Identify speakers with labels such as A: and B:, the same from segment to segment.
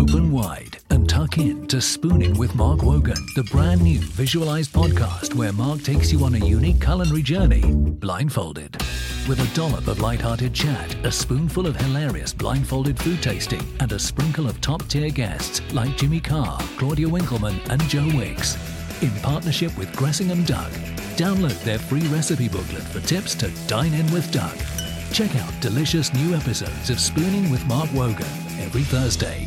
A: open wide and tuck in to Spooning with Mark Wogan, the brand new visualized podcast where Mark takes you on a unique culinary journey, blindfolded. With a dollop of light-hearted chat, a spoonful of hilarious blindfolded food tasting, and a sprinkle of top-tier guests like Jimmy Carr, Claudia Winkleman, and Joe Wicks. In partnership with Gressingham Duck, download their free recipe booklet for tips to dine in with Duck. Check out delicious new episodes of Spooning with Mark Wogan every Thursday.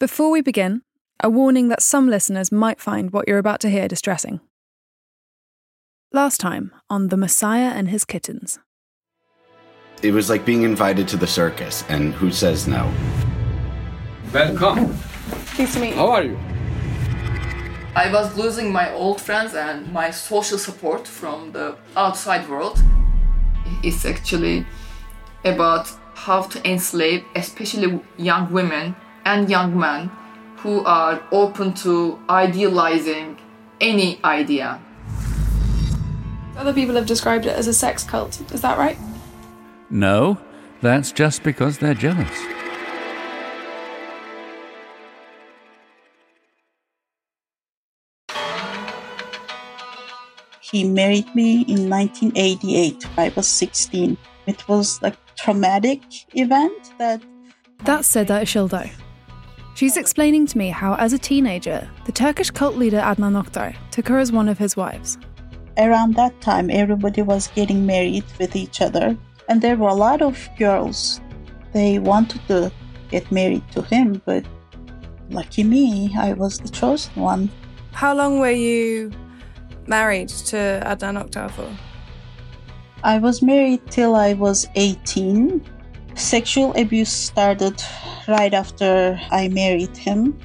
B: Before we begin, a warning that some listeners might find what you're about to hear distressing. Last time on The Messiah and His Kittens.
C: It was like being invited to the circus, and who says no?
D: Welcome.
E: Pleased to meet you.
D: How are you?
E: I was losing my old friends and my social support from the outside world. It's actually about how to enslave, especially young women and young men who are open to idealizing any idea.
B: Other people have described it as a sex cult. Is that right?
F: No, that's just because they're jealous.
G: He married me in 1988. I was 16. It was a traumatic event that.
B: That's Seda Ishildar. She's explaining to me how, as a teenager, the Turkish cult leader Adnan Oktar took her as one of his wives.
G: Around that time, everybody was getting married with each other, and there were a lot of girls. They wanted to get married to him, but lucky me, I was the chosen one.
B: How long were you married to Adnan Oktar for?
G: I was married till I was 18. Sexual abuse started right after I married him.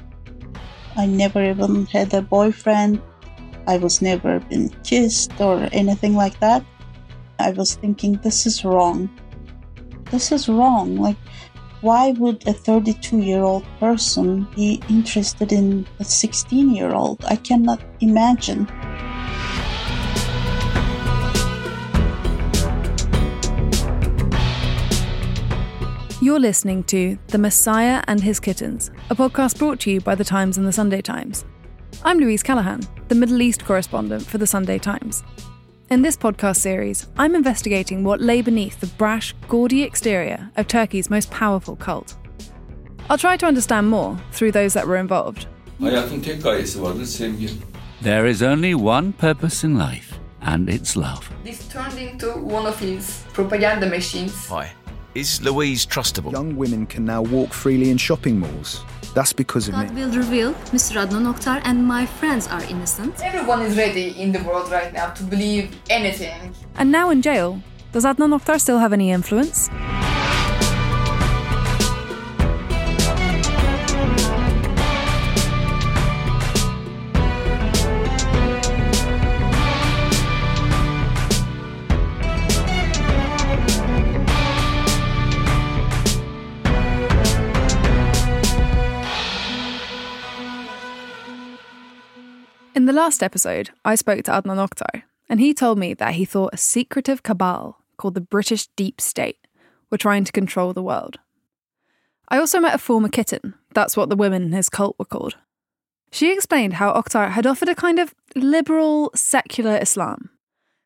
G: I never even had a boyfriend. I was never been kissed or anything like that. I was thinking this is wrong. This is wrong. Like why would a 32 year old person be interested in a 16 year old? I cannot imagine.
B: You're listening to The Messiah and His Kittens, a podcast brought to you by The Times and The Sunday Times. I'm Louise Callaghan, the Middle East correspondent for The Sunday Times. In this podcast series, I'm investigating what lay beneath the brash, gaudy exterior of Turkey's most powerful cult. I'll try to understand more through those that were involved.
D: Hayatın tek gayesi vardır sevgi.
F: There is only one purpose in life, and it's love.
E: This turned into one of his propaganda machines.
H: Hi. Is Louise trustable?
I: Young women can now walk freely in shopping malls. That's because of
J: God
I: me.
J: will reveal Mr. Adnan Oktar and my friends are innocent.
E: Everyone is ready in the world right now to believe anything.
B: And now in jail, does Adnan Oktar still have any influence? Last episode, I spoke to Adnan Oktar, and he told me that he thought a secretive cabal called the British Deep State were trying to control the world. I also met a former kitten, that's what the women in his cult were called. She explained how Oktar had offered a kind of liberal, secular Islam,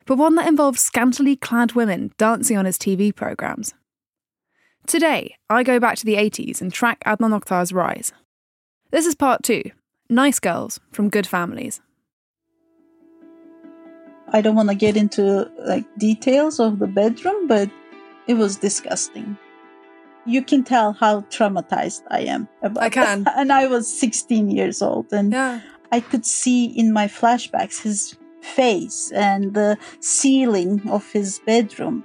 B: but one that involved scantily clad women dancing on his TV programmes. Today, I go back to the 80s and track Adnan Oktar's rise. This is part two Nice Girls from Good Families.
G: I don't want to get into like details of the bedroom, but it was disgusting. You can tell how traumatized I am about
B: I can.
G: that. And I was 16 years old and
B: Yeah.
G: I could see in my flashbacks his face and the ceiling of his bedroom.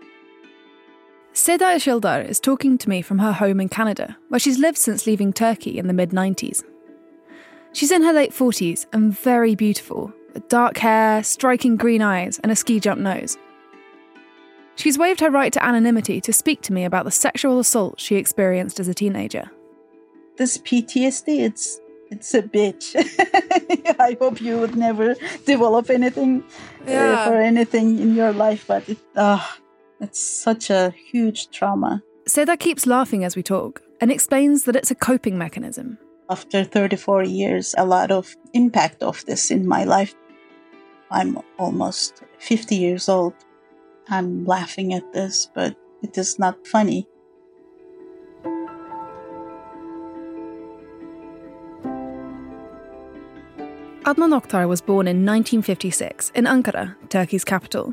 B: Seda Ishildar is talking to me from her home in Canada, where she's lived since leaving Turkey in the mid 90s. She's in her late 40s and very beautiful, with dark hair, striking green eyes, and a ski jump nose. She's waived her right to anonymity to speak to me about the sexual assault she experienced as a teenager.
G: This PTSD, it's it's a bitch. I hope you would never develop anything uh,
B: Yeah.
G: for anything in your life, but it, uh, it's such a huge trauma.
B: Seda keeps laughing as we talk and explains that it's a coping mechanism.
G: After 34 years, a lot of impact of this in my life. I'm almost 50 years old. I'm laughing at this, but it is not funny.
B: Adnan Oktar was born in 1956 in Ankara, Turkey's capital.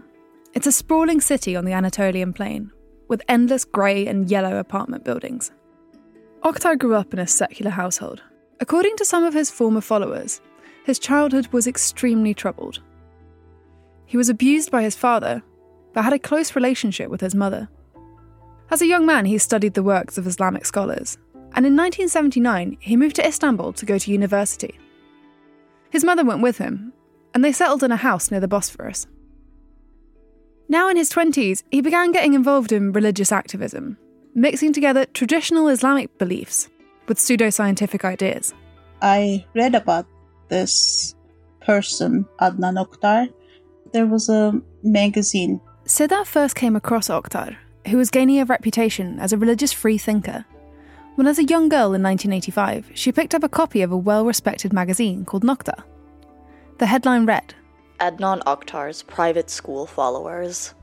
B: It's a sprawling city on the Anatolian plain, with endless grey and yellow apartment buildings. Oktar grew up in a secular household. According to some of his former followers, his childhood was extremely troubled. He was abused by his father, but had a close relationship with his mother. As a young man, he studied the works of Islamic scholars, and in 1979 he moved to Istanbul to go to university. His mother went with him, and they settled in a house near the Bosphorus. Now in his 20s, he began getting involved in religious activism, mixing together traditional Islamic beliefs with pseudoscientific ideas.
G: I read about this person, Adnan Oktar. There was a magazine.
B: Seda first came across Oktar, who was gaining a reputation as a religious free thinker, when as a young girl in 1985, she picked up a copy of a well respected magazine called Nokta. The headline read
K: Adnan Oktar's private school followers.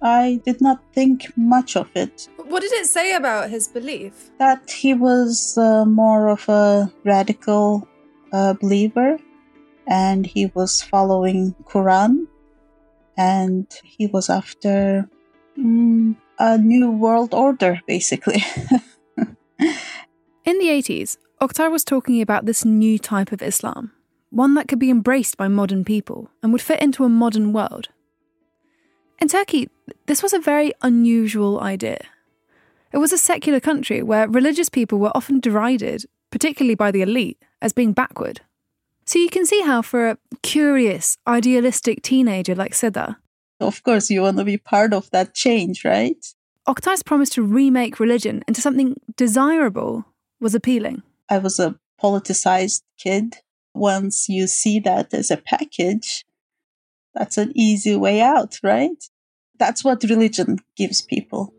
G: I did not think much of it.
B: What did it say about his belief?
G: That he was uh, more of a radical uh, believer and he was following Quran and he was after mm, a new world order basically.
B: In the 80s, Oktar was talking about this new type of Islam, one that could be embraced by modern people and would fit into a modern world. In Turkey, this was a very unusual idea. It was a secular country where religious people were often derided, particularly by the elite, as being backward. So you can see how, for a curious, idealistic teenager like Seda,
G: of course you want to be part of that change, right?
B: Oktar's promise to remake religion into something desirable was appealing.
G: I was a politicized kid. Once you see that as a package, that's an easy way out, right? That's what religion gives people.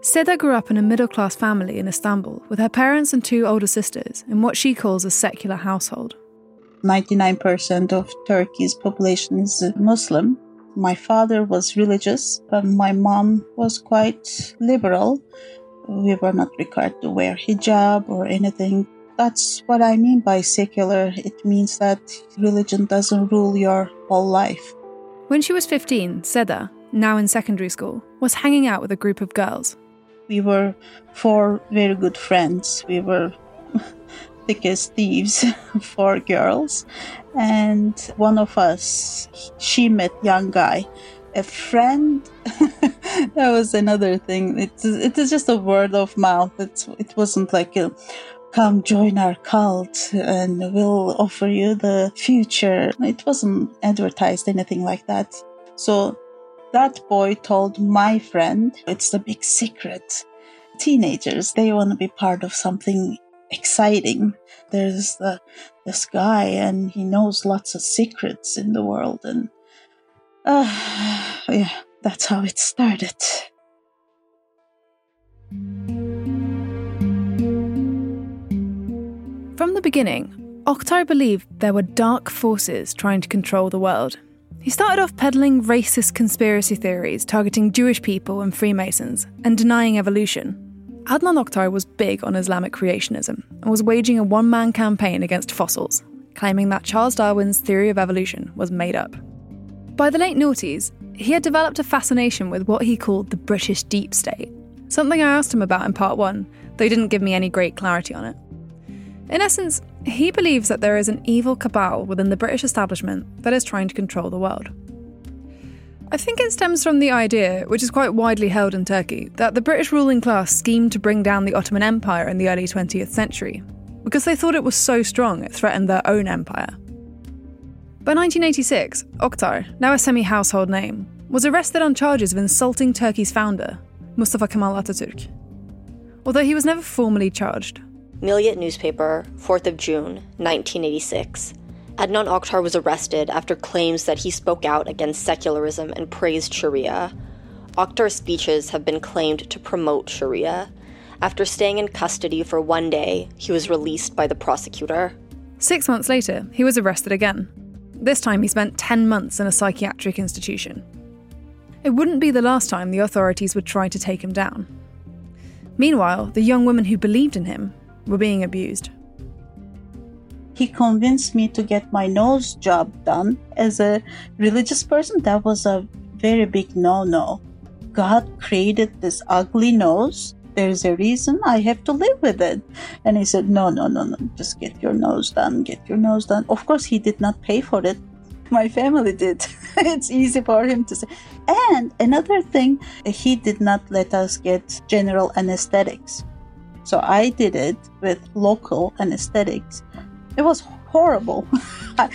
B: Seda grew up in a middle class family in Istanbul with her parents and two older sisters in what she calls a secular household.
G: 99% of Turkey's population is Muslim. My father was religious, but my mom was quite liberal. We were not required to wear hijab or anything. That's what I mean by secular. It means that religion doesn't rule your whole life.
B: When she was 15, Seda, now in secondary school, was hanging out with a group of girls.
G: We were four very good friends. We were thick as thieves, for girls. And one of us, she met young guy. A friend, that was another thing. It, it is just a word of mouth. It's, it wasn't like a, come join our cult and we'll offer you the future. It wasn't advertised anything like that. So that boy told my friend, it's the big secret. Teenagers, they want to be part of something exciting. There's the, this guy and he knows lots of secrets in the world and uh, yeah, that's how it started.
B: From the beginning, Oktar believed there were dark forces trying to control the world. He started off peddling racist conspiracy theories targeting Jewish people and Freemasons and denying evolution. Adnan Oktar was big on Islamic creationism and was waging a one man campaign against fossils, claiming that Charles Darwin's theory of evolution was made up. By the late noughties, he had developed a fascination with what he called the British deep state, something I asked him about in part one, though he didn't give me any great clarity on it. In essence, he believes that there is an evil cabal within the British establishment that is trying to control the world. I think it stems from the idea, which is quite widely held in Turkey, that the British ruling class schemed to bring down the Ottoman Empire in the early 20th century because they thought it was so strong it threatened their own empire. By 1986, Oktar, now a semi household name, was arrested on charges of insulting Turkey's founder, Mustafa Kemal Ataturk. Although he was never formally charged.
K: Milliyet newspaper, 4th of June, 1986. Adnan Oktar was arrested after claims that he spoke out against secularism and praised Sharia. Oktar's speeches have been claimed to promote Sharia. After staying in custody for one day, he was released by the prosecutor.
B: Six months later, he was arrested again. This time, he spent 10 months in a psychiatric institution. It wouldn't be the last time the authorities would try to take him down. Meanwhile, the young women who believed in him were being abused.
G: He convinced me to get my nose job done. As a religious person, that was a very big no no. God created this ugly nose. There's a reason I have to live with it. And he said, No, no, no, no, just get your nose done, get your nose done. Of course, he did not pay for it. My family did. it's easy for him to say. And another thing, he did not let us get general anesthetics. So I did it with local anesthetics. It was horrible. I,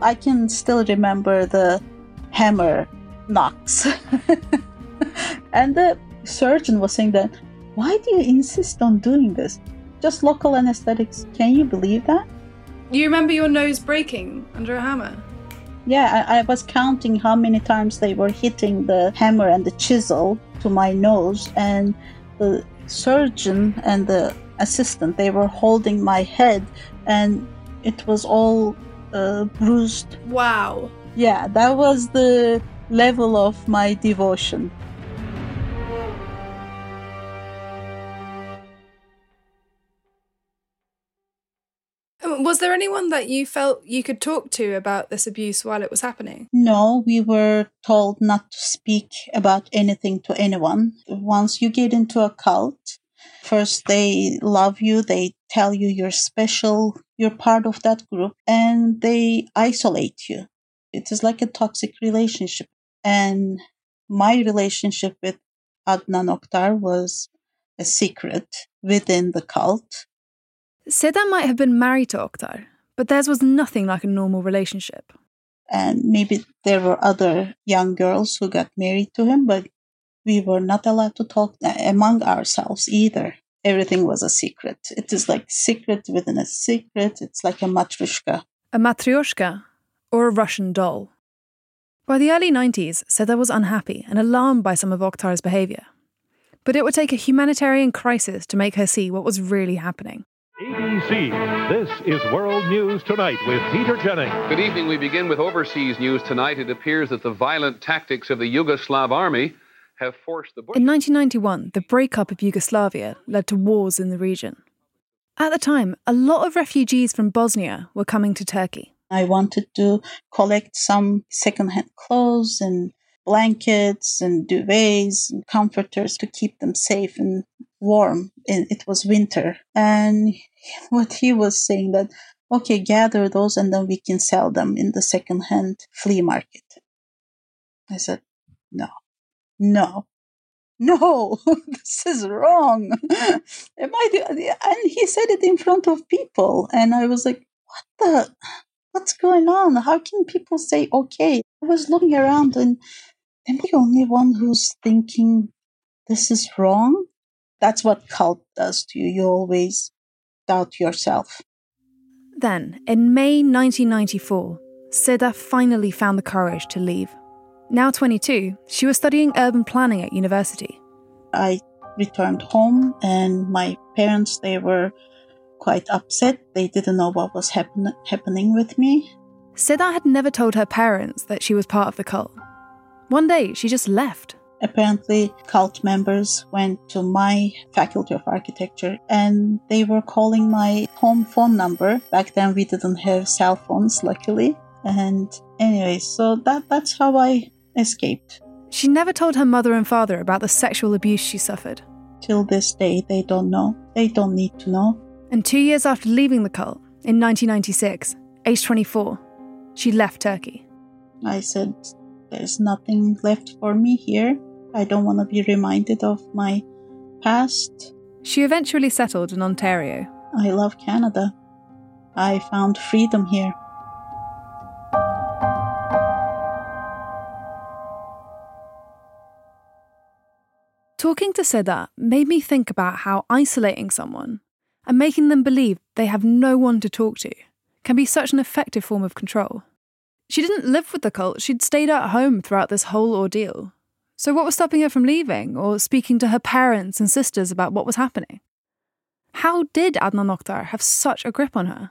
G: I can still remember the hammer knocks. and the surgeon was saying that, why do you insist on doing this? Just local anesthetics. Can you believe that?
B: You remember your nose breaking under a hammer?
G: Yeah, I, I, was counting how many times they were hitting the hammer and the chisel to my nose, and the surgeon and the assistant they were holding my head, and it was all uh, bruised.
B: Wow.
G: Yeah, that was the level of my devotion.
B: Was there anyone that you felt you could talk to about this abuse while it was happening?
G: No, we were told not to speak about anything to anyone. Once you get into a cult, first they love you, they tell you you're special, you're part of that group, and they isolate you. It is like a toxic relationship. And my relationship with Adnan Oktar was a secret within the cult
B: Seda might have been married to Oktar, but theirs was nothing like a normal relationship.
G: And maybe there were other young girls who got married to him, but we were not allowed to talk among ourselves either. Everything was a secret. It is like secret within a secret. It's like a matryoshka.
B: A matryoshka, or a Russian doll. By the early 90s, Seda was unhappy and alarmed by some of Oktar's behaviour. But it would take a humanitarian crisis to make her see what was really happening.
L: ABC, this is World News Tonight with Peter Jennings.
M: Good evening. We begin with overseas news tonight. It appears that the violent tactics of the Yugoslav army have forced the.
B: In 1991, the breakup of Yugoslavia led to wars in the region. At the time, a lot of refugees from Bosnia were coming to Turkey.
G: I wanted to collect some secondhand clothes and blankets and duvets and comforters to keep them safe and warm. And It was winter. And what he was saying that, okay, gather those and then we can sell them in the secondhand flea market. I said, no, no, no, this is wrong. Am I the, and he said it in front of people. And I was like, what the, what's going on? How can people say, okay? I was looking around and am I the only one who's thinking this is wrong? That's what cult does to you. You always doubt yourself.
B: Then, in May 1994, Seda finally found the courage to leave. Now 22, she was studying urban planning at university.
G: I returned home, and my parents they were quite upset. They didn't know what was happen- happening with me.
B: Seda had never told her parents that she was part of the cult. One day, she just left.
G: Apparently, cult members went to my faculty of architecture and they were calling my home phone number. Back then, we didn't have cell phones, luckily. And anyway, so that, that's how I escaped.
B: She never told her mother and father about the sexual abuse she suffered.
G: Till this day, they don't know. They don't need to know.
B: And two years after leaving the cult, in 1996, age 24, she left Turkey.
G: I said, There's nothing left for me here. I don't want to be reminded of my past.
B: She eventually settled in Ontario.
G: I love Canada. I found freedom here.
B: Talking to Seda made me think about how isolating someone and making them believe they have no one to talk to can be such an effective form of control. She didn't live with the cult, she'd stayed at home throughout this whole ordeal. So, what was stopping her from leaving or speaking to her parents and sisters about what was happening? How did Adnan Oktar have such a grip on her?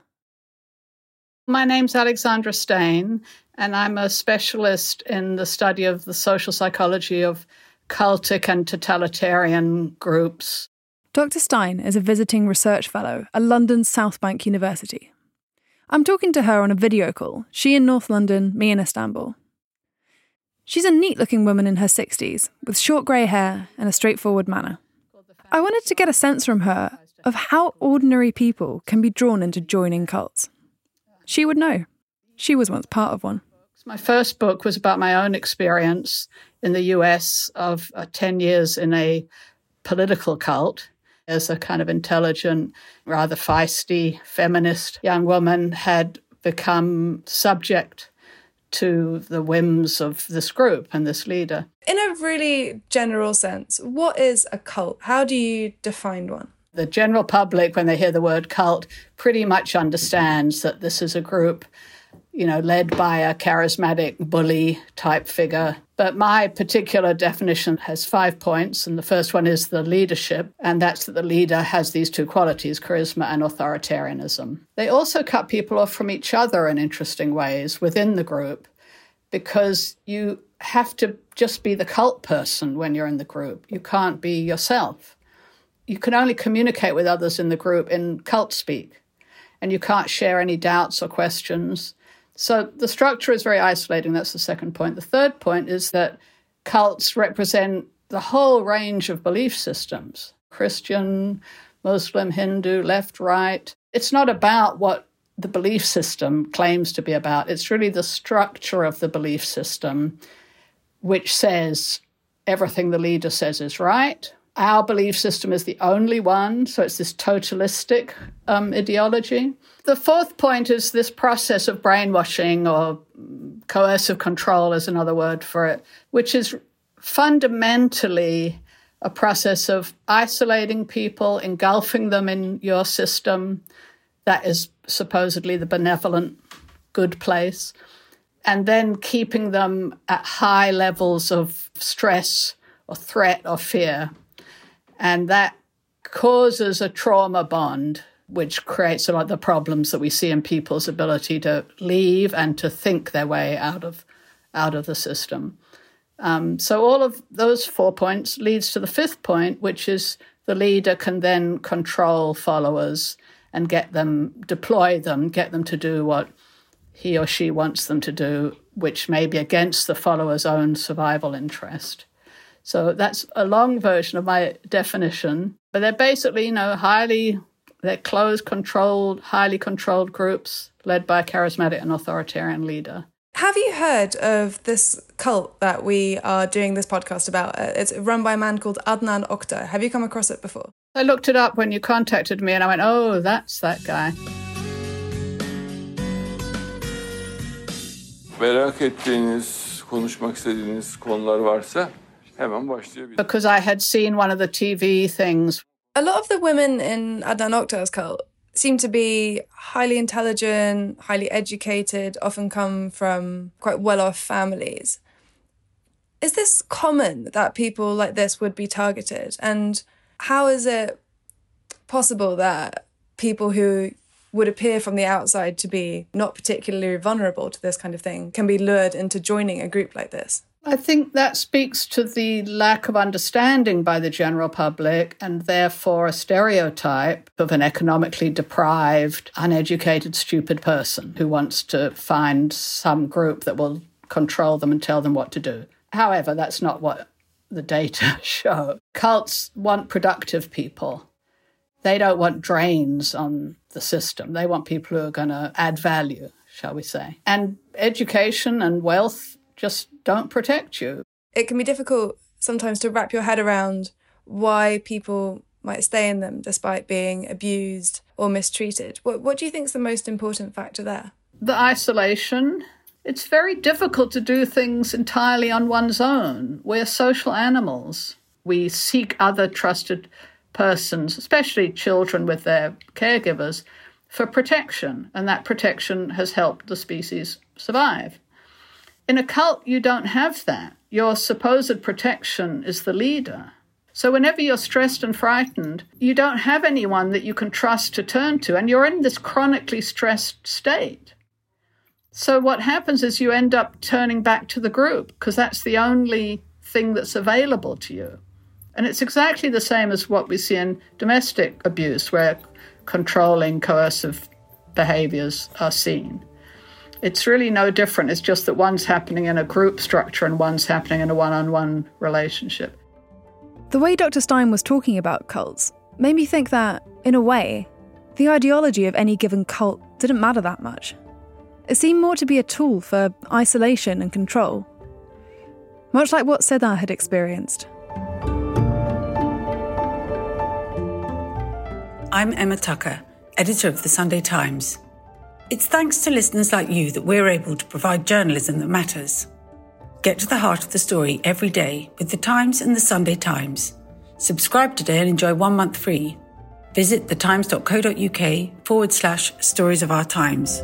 N: My name's Alexandra Stein, and I'm a specialist in the study of the social psychology of cultic and totalitarian groups.
B: Dr. Stein is a visiting research fellow at London's South Bank University. I'm talking to her on a video call, she in North London, me in Istanbul. She's a neat looking woman in her 60s, with short grey hair and a straightforward manner. I wanted to get a sense from her of how ordinary people can be drawn into joining cults. She would know. She was once part of one.
N: My first book was about my own experience in the US of uh, 10 years in a political cult as a kind of intelligent, rather feisty feminist young woman had become subject to the whims of this group and this leader.
B: In a really general sense, what is a cult? How do you define one?
N: The general public, when they hear the word cult, pretty much understands that this is a group you know, led by a charismatic bully type figure. But my particular definition has five points. And the first one is the leadership. And that's that the leader has these two qualities charisma and authoritarianism. They also cut people off from each other in interesting ways within the group because you have to just be the cult person when you're in the group. You can't be yourself. You can only communicate with others in the group in cult speak. And you can't share any doubts or questions so the structure is very isolating. That's the second point. The third point is that cults represent the whole range of belief systems Christian, Muslim, Hindu, left, right. It's not about what the belief system claims to be about, it's really the structure of the belief system which says everything the leader says is right. Our belief system is the only one, so it's this totalistic um, ideology. The fourth point is this process of brainwashing or coercive control, is another word for it, which is fundamentally a process of isolating people, engulfing them in your system. That is supposedly the benevolent, good place. And then keeping them at high levels of stress or threat or fear. And that causes a trauma bond which creates a lot of the problems that we see in people's ability to leave and to think their way out of out of the system. Um, so all of those four points leads to the fifth point, which is the leader can then control followers and get them deploy them, get them to do what he or she wants them to do, which may be against the follower's own survival interest. So that's a long version of my definition, but they're basically, you know, highly they're closed, controlled, highly controlled groups led by a charismatic and authoritarian leader.
B: Have you heard of this cult that we are doing this podcast about? Uh, it's run by a man called Adnan Oktar. Have you come across it before?
N: I looked it up when you contacted me and I went, oh, that's that guy.
D: Merak ettiğiniz, konuşmak istediğiniz konular varsa hemen başlayabiliriz.
N: Because I had seen one of the TV things
B: a lot of the women in Adnan Oktar's cult seem to be highly intelligent, highly educated, often come from quite well off families. Is this common that people like this would be targeted? And how is it possible that people who would appear from the outside to be not particularly vulnerable to this kind of thing can be lured into joining a group like this?
N: I think that speaks to the lack of understanding by the general public and therefore a stereotype of an economically deprived, uneducated, stupid person who wants to find some group that will control them and tell them what to do. However, that's not what the data show. Cults want productive people. They don't want drains on the system. They want people who are going to add value, shall we say. And education and wealth just don't protect you.
O: It can be difficult sometimes to wrap your head around why people might stay in them despite being abused or mistreated. What, what do you think is the most important factor there?
N: The isolation. It's very difficult to do things entirely on one's own. We're social animals. We seek other trusted persons, especially children with their caregivers, for protection, and that protection has helped the species survive. In a cult, you don't have that. Your supposed protection is the leader. So, whenever you're stressed and frightened, you don't have anyone that you can trust to turn to, and you're in this chronically stressed state. So, what happens is you end up turning back to the group because that's the only thing that's available to you. And it's exactly the same as what we see in domestic abuse, where controlling, coercive behaviors are seen. It's really no different. It's just that one's happening in a group structure and one's happening in a one on one relationship.
B: The way Dr. Stein was talking about cults made me think that, in a way, the ideology of any given cult didn't matter that much. It seemed more to be a tool for isolation and control. Much like what Seda had experienced.
P: I'm Emma Tucker, editor of the Sunday Times. It's thanks to listeners like you that we're able to provide journalism that matters. Get to the heart of the story every day with the Times and the Sunday Times. Subscribe today and enjoy one month free. Visit thetimes.co.uk forward slash stories of our times.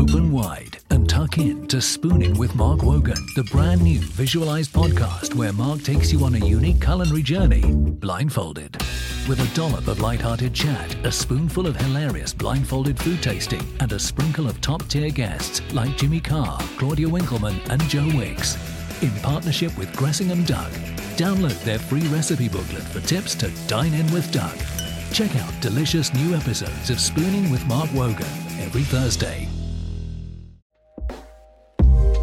A: Open wide and tuck in to Spooning with Mark Wogan, the brand new visualized podcast where Mark takes you on a unique culinary journey, blindfolded. With a dollop of light-hearted chat, a spoonful of hilarious blindfolded food tasting, and a sprinkle of top-tier guests like Jimmy Carr, Claudia Winkleman, and Joe Wicks. In partnership with Gressingham Duck, download their free recipe booklet for tips to dine in with Duck. Check out delicious new episodes of Spooning with Mark Wogan every Thursday.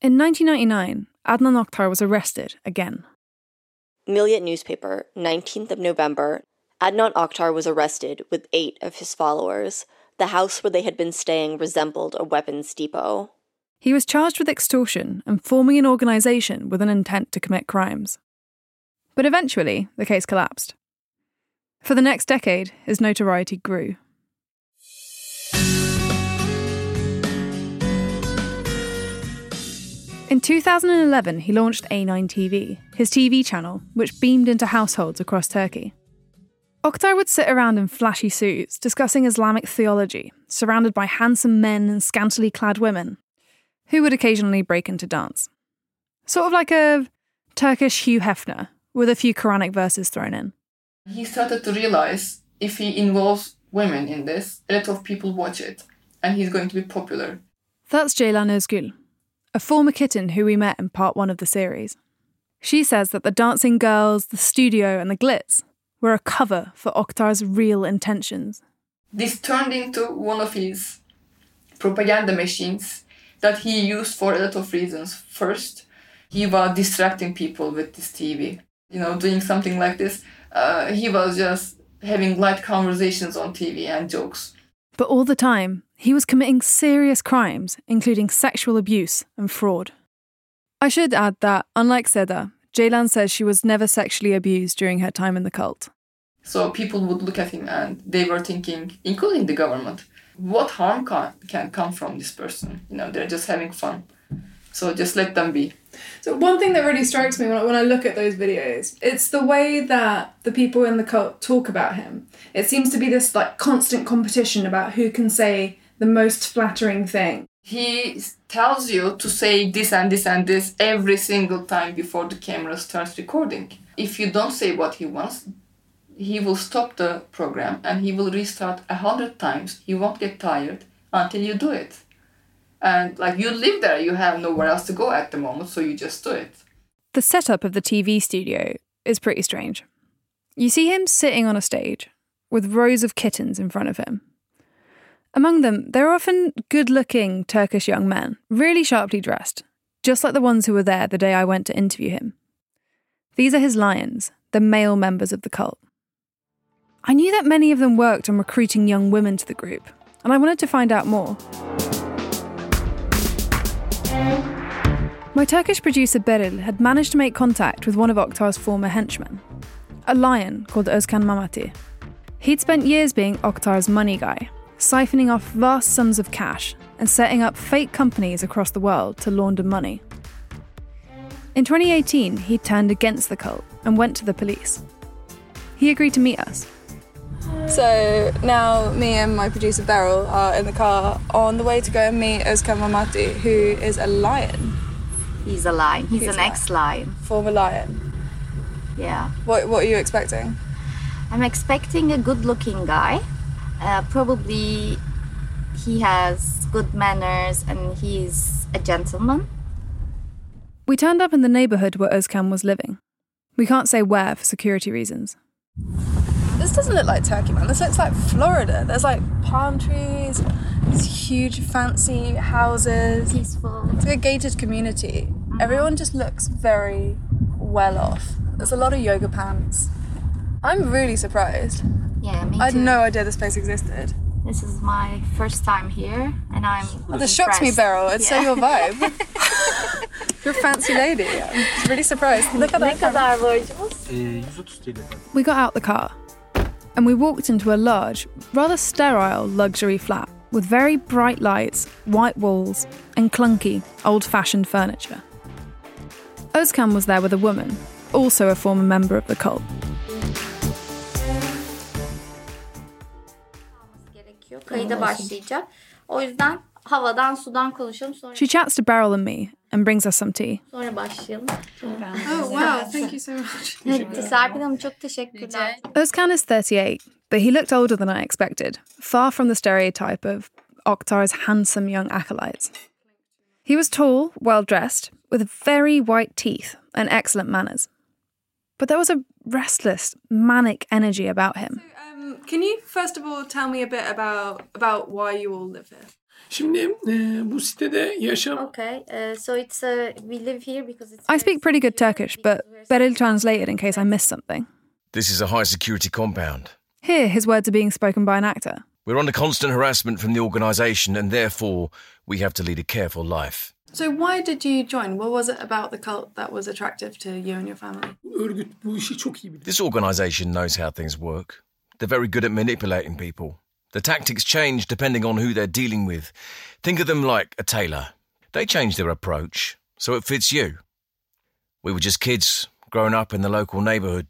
B: In 1999, Adnan Oktar was arrested again.
K: Milliyet newspaper, 19th of November. Adnan Oktar was arrested with eight of his followers. The house where they had been staying resembled a weapons depot.
B: He was charged with extortion and forming an organisation with an intent to commit crimes. But eventually, the case collapsed. For the next decade, his notoriety grew. In 2011, he launched A9 TV, his TV channel, which beamed into households across Turkey. Oktar would sit around in flashy suits, discussing Islamic theology, surrounded by handsome men and scantily clad women, who would occasionally break into dance. Sort of like a Turkish Hugh Hefner, with a few Quranic verses thrown in.
E: He started to realize if he involves women in this, a lot of people watch it, and he's going to be popular.
B: That's Ceylan Özgül, a former kitten who we met in part one of the series. She says that the dancing girls, the studio, and the glitz were a cover for Oktar's real intentions.
E: This turned into one of his propaganda machines that he used for a lot of reasons. First, he was distracting people with this TV. You know, doing something like this, uh, he was just having light conversations on TV and jokes.
B: But all the time, he was committing serious crimes, including sexual abuse and fraud. I should add that, unlike Seda, Ceylan says she was never sexually abused during her time in the cult.
E: So people would look at him and they were thinking, including the government, what harm can, can come from this person? You know, they're just having fun. So just let them be.
O: So one thing that really strikes me when I, when I look at those videos, it's the way that the people in the cult talk about him. It seems to be this like constant competition about who can say the most flattering thing.
E: He tells you to say this and this and this every single time before the camera starts recording. If you don't say what he wants, he will stop the program and he will restart a hundred times. He won't get tired until you do it. And like you live there, you have nowhere else to go at the moment, so you just do it.
B: The setup of the TV studio is pretty strange. You see him sitting on a stage with rows of kittens in front of him. Among them, there are often good looking Turkish young men, really sharply dressed, just like the ones who were there the day I went to interview him. These are his lions, the male members of the cult. I knew that many of them worked on recruiting young women to the group, and I wanted to find out more. My Turkish producer Beril had managed to make contact with one of Oktar's former henchmen, a lion called Özkan Mamati. He'd spent years being Oktar's money guy, siphoning off vast sums of cash and setting up fake companies across the world to launder money. In 2018, he turned against the cult and went to the police. He agreed to meet us.
O: So now me and my producer Beril are in the car on the way to go and meet Özkan Mamati, who is a lion.
Q: He's a lion. He's,
O: He's
Q: an ex-lion.
O: Former lion.
Q: Yeah.
O: What What are you expecting?
Q: I'm expecting a good-looking guy. Uh, probably he has good manners and he's a gentleman.
B: We turned up in the neighbourhood where Özkan was living. We can't say where for security reasons.
O: This doesn't look like Turkey, man. This looks like Florida. There's like palm trees, these huge fancy houses.
Q: Peaceful.
O: It's like a gated community. Mm-hmm. Everyone just looks very well off. There's a lot of yoga pants. I'm really surprised.
Q: Yeah, me too.
O: I had
Q: too.
O: no idea this place existed.
Q: This is my first time here, and I'm.
O: Oh, this shocks me. Beril. It's so your vibe. You're a fancy lady. I'm really surprised. Look at
Q: Ne
O: that.
Q: kadar borcumuz?
B: We got out the car and we walked into a large, rather sterile luxury flat with very bright lights, white walls, and clunky, old fashioned furniture. Özkan was there with a woman, also a former member of the cult.
Q: Kayıda başlayacak. O yüzden havadan sudan konuşalım sonra
B: She chats to Beril and me and brings us some tea.
Q: sonra başlayalım.
O: Oh wow! Thank you so much.
Q: Evet, Serpil Hanım çok teşekkürler.
B: Özkan is 38, but he looked older than I expected, far from the stereotype of Oktar's handsome young acolytes. He was tall, well dressed, with very white teeth and excellent manners. But there was a restless, manic energy about him.
O: Um, can you first of all tell me a bit about about why you all live here?
R: Şimdi e, bu sitede yaşam
Q: Okay, uh, so it's uh, we live here because it's
B: I speak pretty good Turkish, but Beril translated in case I miss something.
H: This is a high security compound.
B: Here, his words are being spoken by an actor.
H: We're under constant harassment from the organisation, and therefore we have to lead a careful life.
O: So why did you join? What was it about the cult that was attractive to you and your family?
R: örgüt bu işi çok iyi bilir.
H: This organisation knows how things work. They're very good at manipulating people. The tactics change depending on who they're dealing with. Think of them like a tailor. They change their approach so it fits you. We were just kids growing up in the local neighbourhood.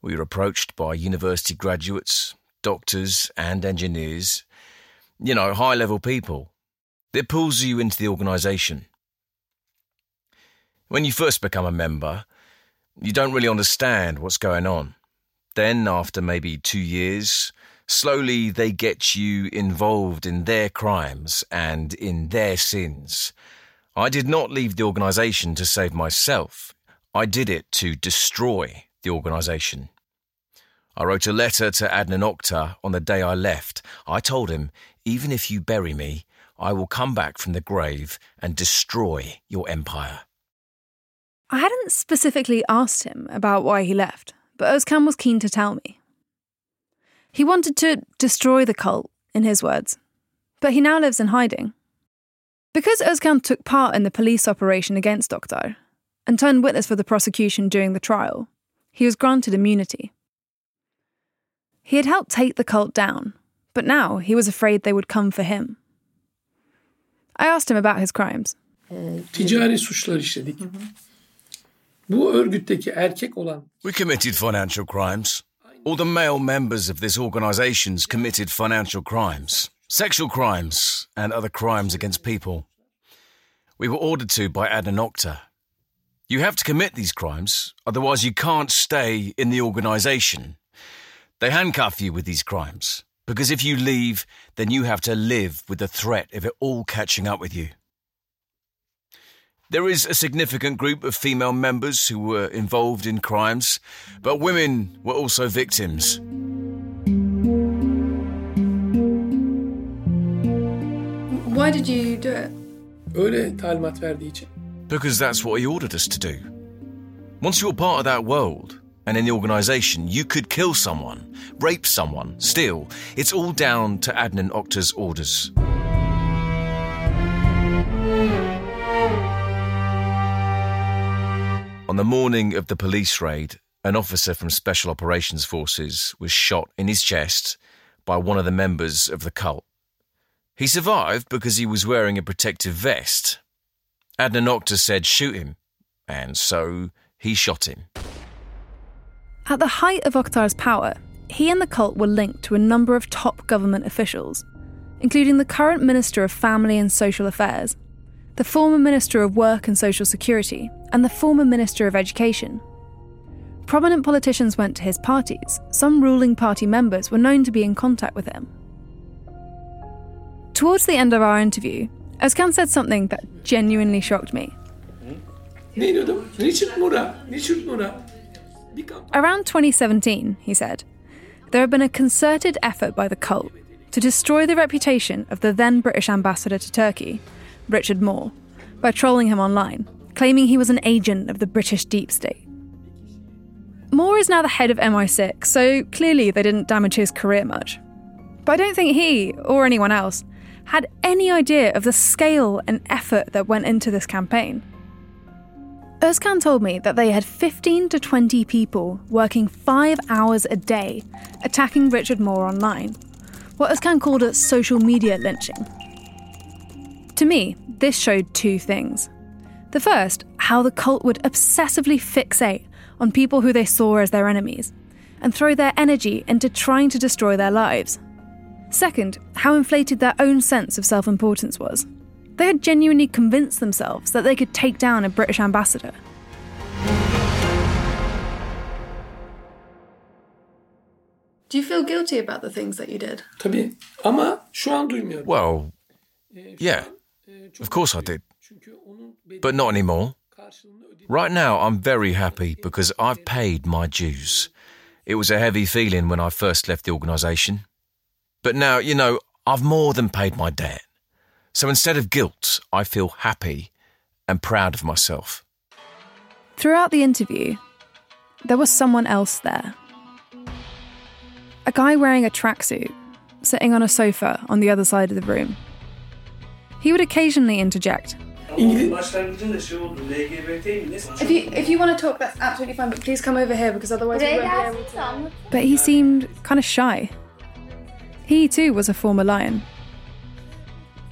H: We were approached by university graduates, doctors, and engineers. You know, high level people. It pulls you into the organisation. When you first become a member, you don't really understand what's going on. Then, after maybe two years, slowly they get you involved in their crimes and in their sins. I did not leave the organisation to save myself. I did it to destroy the organisation. I wrote a letter to Adnan Oktar on the day I left. I told him, even if you bury me, I will come back from the grave and destroy your empire.
B: I hadn't specifically asked him about why he left, but Özkan was keen to tell me. He wanted to destroy the cult, in his words, but he now lives in hiding. Because Özkan took part in the police operation against Oktar, and turned witness for the prosecution during the trial, he was granted immunity. He had helped take the cult down, but now he was afraid they would come for him. I asked him about his crimes.
R: Ticari suçlar işledik. Bu örgütteki erkek olan
H: We committed financial crimes. All the male members of this organization's committed financial crimes, sexual crimes, and other crimes against people. We were ordered to by Adnan Oktar. You have to commit these crimes, otherwise you can't stay in the organization. They handcuff you with these crimes, because if you leave, then you have to live with the threat of it all catching up with you. There is a significant group of female members who were involved in crimes, but women were also victims.
O: Why did you do it?
R: öyle talimat verdiği için.
H: Because that's what he ordered us to do. Once you're part of that world and in the organization, you could kill someone, rape someone, steal. It's all down to Adnan Oktar's orders. On the morning of the police raid, an officer from Special Operations Forces was shot in his chest by one of the members of the cult. He survived because he was wearing a protective vest. Adnan Oktar said, shoot him, and so he shot him.
B: At the height of Oktar's power, he and the cult were linked to a number of top government officials, including the current Minister of Family and Social Affairs, the former Minister of Work and Social Security, and the former Minister of Education. Prominent politicians went to his parties. Some ruling party members were known to be in contact with him. Towards the end of our interview, Özkan said something that genuinely shocked me. Around 2017, he said, there had been a concerted effort by the cult to destroy the reputation of the then British ambassador to Turkey, Richard Moore, by trolling him online, claiming he was an agent of the British deep state. Moore is now the head of MI6, so clearly they didn't damage his career much. But I don't think he, or anyone else, had any idea of the scale and effort that went into this campaign. Özkan told me that they had 15 to 20 people working five hours a day attacking Richard Moore online, what Özkan called a social media lynching. To me, this showed two things. The first, how the cult would obsessively fixate on people who they saw as their enemies and throw their energy into trying to destroy their lives. Second, how inflated their own sense of self importance was. They had genuinely convinced themselves that they could take down a British ambassador.
O: Do you feel guilty about the things that you did?
R: Tabii ama şu an duymuyorum.
H: Well, yeah, of course I did. But not anymore. Right now, I'm very happy because I've paid my dues. It was a heavy feeling when I first left the organisation. But now, you know, I've more than paid my debt. So instead of guilt, I feel happy and proud of myself.
B: Throughout the interview, there was someone else there. A guy wearing a tracksuit, sitting on a sofa on the other side of the room. He would occasionally interject.
O: If you if you want to talk, that's absolutely fine. But please come over here because otherwise we won't be able to.
B: But he seemed kind of shy. He too was a former lion.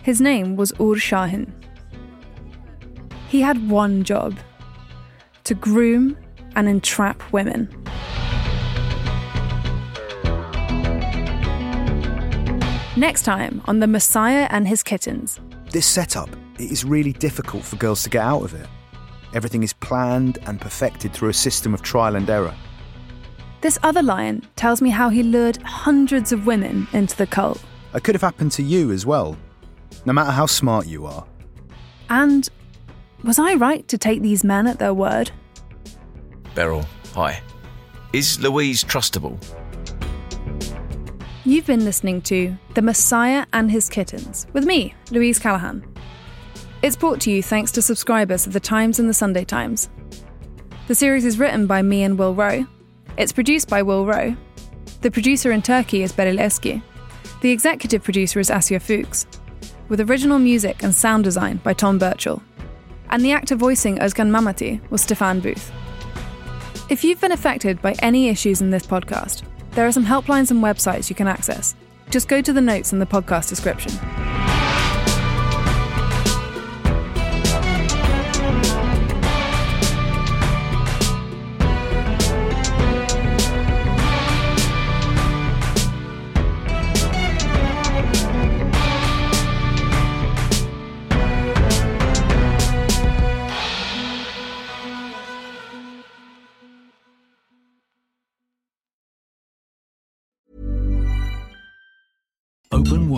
B: His name was Ur Shahin. He had one job to groom and entrap women. Next time on The Messiah and His Kittens.
I: This setup, it is really difficult for girls to get out of it. Everything is planned and perfected through a system of trial and error.
B: This other lion tells me how he lured hundreds of women into the cult.
I: It could have happened to you as well, no matter how smart you are.
B: And was I right to take these men at their word?
H: Beril, hi. Is Louise trustable?
B: You've been listening to The Messiah and His Kittens with me, Louise Callaghan. It's brought to you thanks to subscribers of The Times and The Sunday Times. The series is written by me and Will Rowe. It's produced by Will Rowe. The producer in Turkey is Beril. The executive producer is Asya Fuchs, with original music and sound design by Tom Birchall. And the actor voicing Özkan Mamati was Stefan Booth. If you've been affected by any issues in this podcast, there are some helplines and websites you can access. Just go to the notes in the podcast description.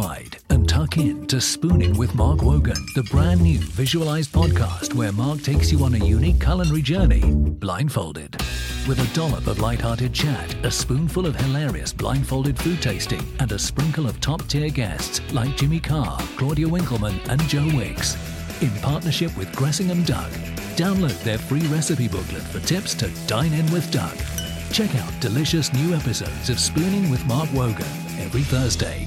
A: Wide and tuck in to Spooning with Mark Wogan, the brand new visualized podcast where Mark takes you on a unique culinary journey, blindfolded. With a dollop of light-hearted chat, a spoonful of hilarious blindfolded food tasting, and a sprinkle of top-tier guests like Jimmy Carr, Claudia Winkleman, and Joe Wicks. In partnership with Gressingham Duck, download their free recipe booklet for tips to dine in with Duck. Check out delicious new episodes of Spooning with Mark Wogan every Thursday.